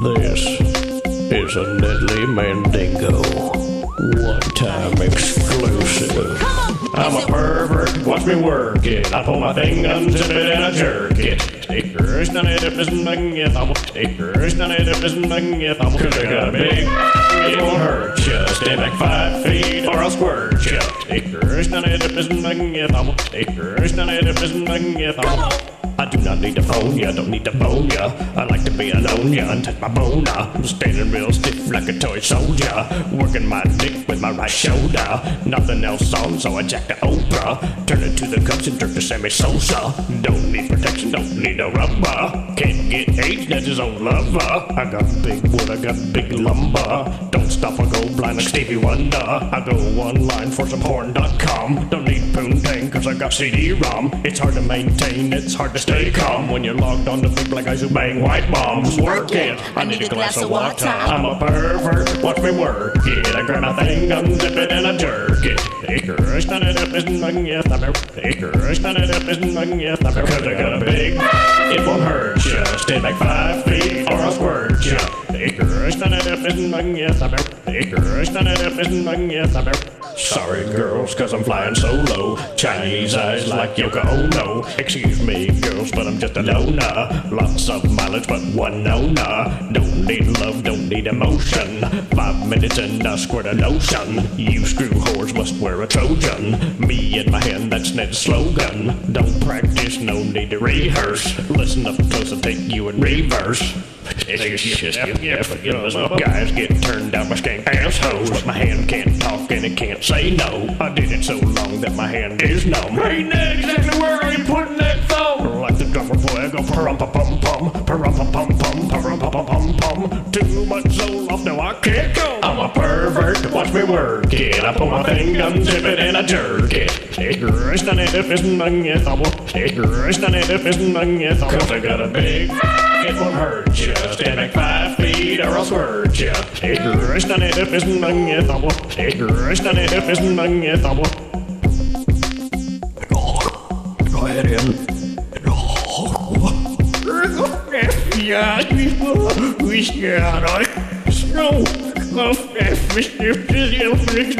This is a Nedley Mandingo. One time exclusive. I'm a pervert, watch me work it. I pull my thing, unzip it, and I jerk it. Takers, none of it isn't nothing if I'm takers, none of it isn't nothing if I'm Cause I got big, it won't hurt ya. Stay back five feet or I'll squirt ya. Takers, none of it isn't nothing if I'm takers, none of it isn't nothing if I'm I do not need to phone ya, don't need to phone ya. I like to be alone ya and touch my boner. I'm standing real stiff like a toy soldier, working my dick with my right shoulder. Nothing else on, so I jack the Oprah. Turn it to the Cubs and jerk to Sammy Sosa. Don't need protection, don't need no rubber. Can't get AIDS, that's his own lover. I got big wood, I got big lumber. Don't stop, I go blind like Stevie Wonder. I go online for some porn.com. Don't need poontang, cause I got CD-ROM. It's hard to maintain, it's hard to stay calm when you're logged on to big black guys who bang white bombs. Work it, I need a glass of water. I'm a pervert, watch me work it. I grab my thing, unzip it, and I jerk it. None of it isn't nothing yet. I'm a none of it isn't nothing yet. I'm a cause I got a big, it won't hurt ya. Stay back five feet or I'll squirt ya. None of it isn't nothing yet. I'm a none of it isn't nothing yet. I'm a Sorry, girls, cause I'm flying solo. Chinese eyes like Yoko Ono. Excuse me, girls, but I'm just a loner. Lots of mileage, but one owner. Don't need love, don't need emotion. Five minutes and I squirt a lotion. You screw whores must wear a Trojan. Me in my hand, that's Ned's slogan. Don't practice, no need to rehearse. Listen up close, I'll take you in reverse. It's just, yeah, but you know, some guys get turned down by skank assholes. My hand can't talk and it can't say no. I did it so long that my hand is numb. Hey, Ned, exactly where you putting that thumb? Like the drummer boy, I go pum pum, parum pa pum pum, parum pum pum pum. Too much soul off, now I can't go. I'm a pervert, watch me work it. I pull my thing, unzip it, and I jerk Cause I got a big, it won't hurt ya. Stand back five feet or I'll squirt ya. It's not it if it's nothing yet. It's not it if it's nothing yet. Go ahead in. Ja, we scared. Snow. Of, if we still see you, please,